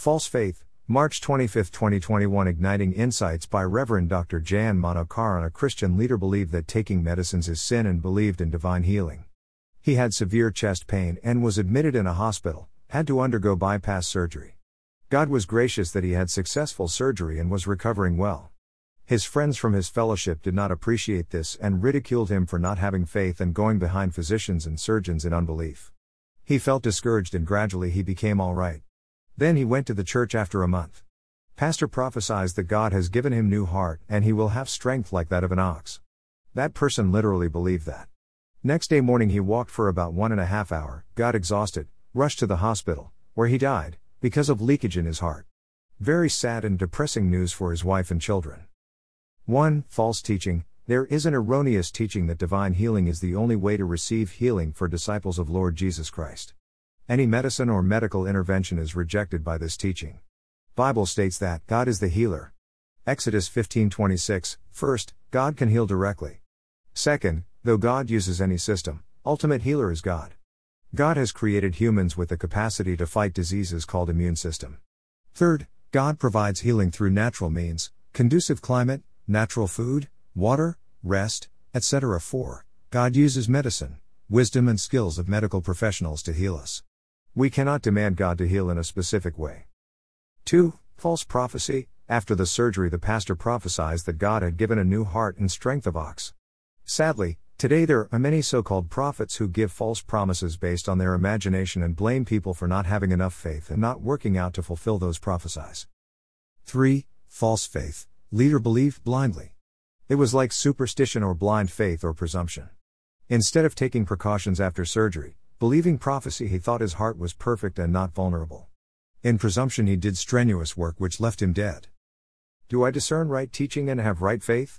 False Faith, March 25, 2021 Igniting Insights by Reverend Dr. J.N. Manokaran a Christian leader believed that taking medicines is sin and believed in divine healing. He had severe chest pain and was admitted in a hospital, had to undergo bypass surgery. God was gracious that he had successful surgery and was recovering well. His friends from his fellowship did not appreciate this and ridiculed him for not having faith and going behind physicians and surgeons in unbelief. He felt discouraged and gradually he became all right. Then he went to the church after a month. Pastor prophesies that God has given him new heart and he will have strength like that of an ox. That person literally believed that. Next day morning he walked for about one and a half hour, got exhausted, rushed to the hospital, where he died, because of leakage in his heart. Very sad and depressing news for his wife and children. 1. False teaching. There is an erroneous teaching that divine healing is the only way to receive healing for disciples of Lord Jesus Christ. Any medicine or medical intervention is rejected by this teaching. Bible states that God is the healer. Exodus 15:26. First, God can heal directly. Second, though God uses any system, ultimate healer is God. God has created humans with the capacity to fight diseases called immune system. Third, God provides healing through natural means, conducive climate, natural food, water, rest, etc. 4. God uses medicine, wisdom and skills of medical professionals to heal us. We cannot demand God to heal in a specific way. 2. False prophecy. After the surgery, the pastor prophesies that God had given a new heart and strength of ox. Sadly, today there are many so called prophets who give false promises based on their imagination and blame people for not having enough faith and not working out to fulfill those prophesies. 3. False faith. Leader believed blindly. It was like superstition or blind faith or presumption. Instead of taking precautions after surgery, Believing prophecy, he thought his heart was perfect and not vulnerable. In presumption, he did strenuous work which left him dead. Do I discern right teaching and have right faith?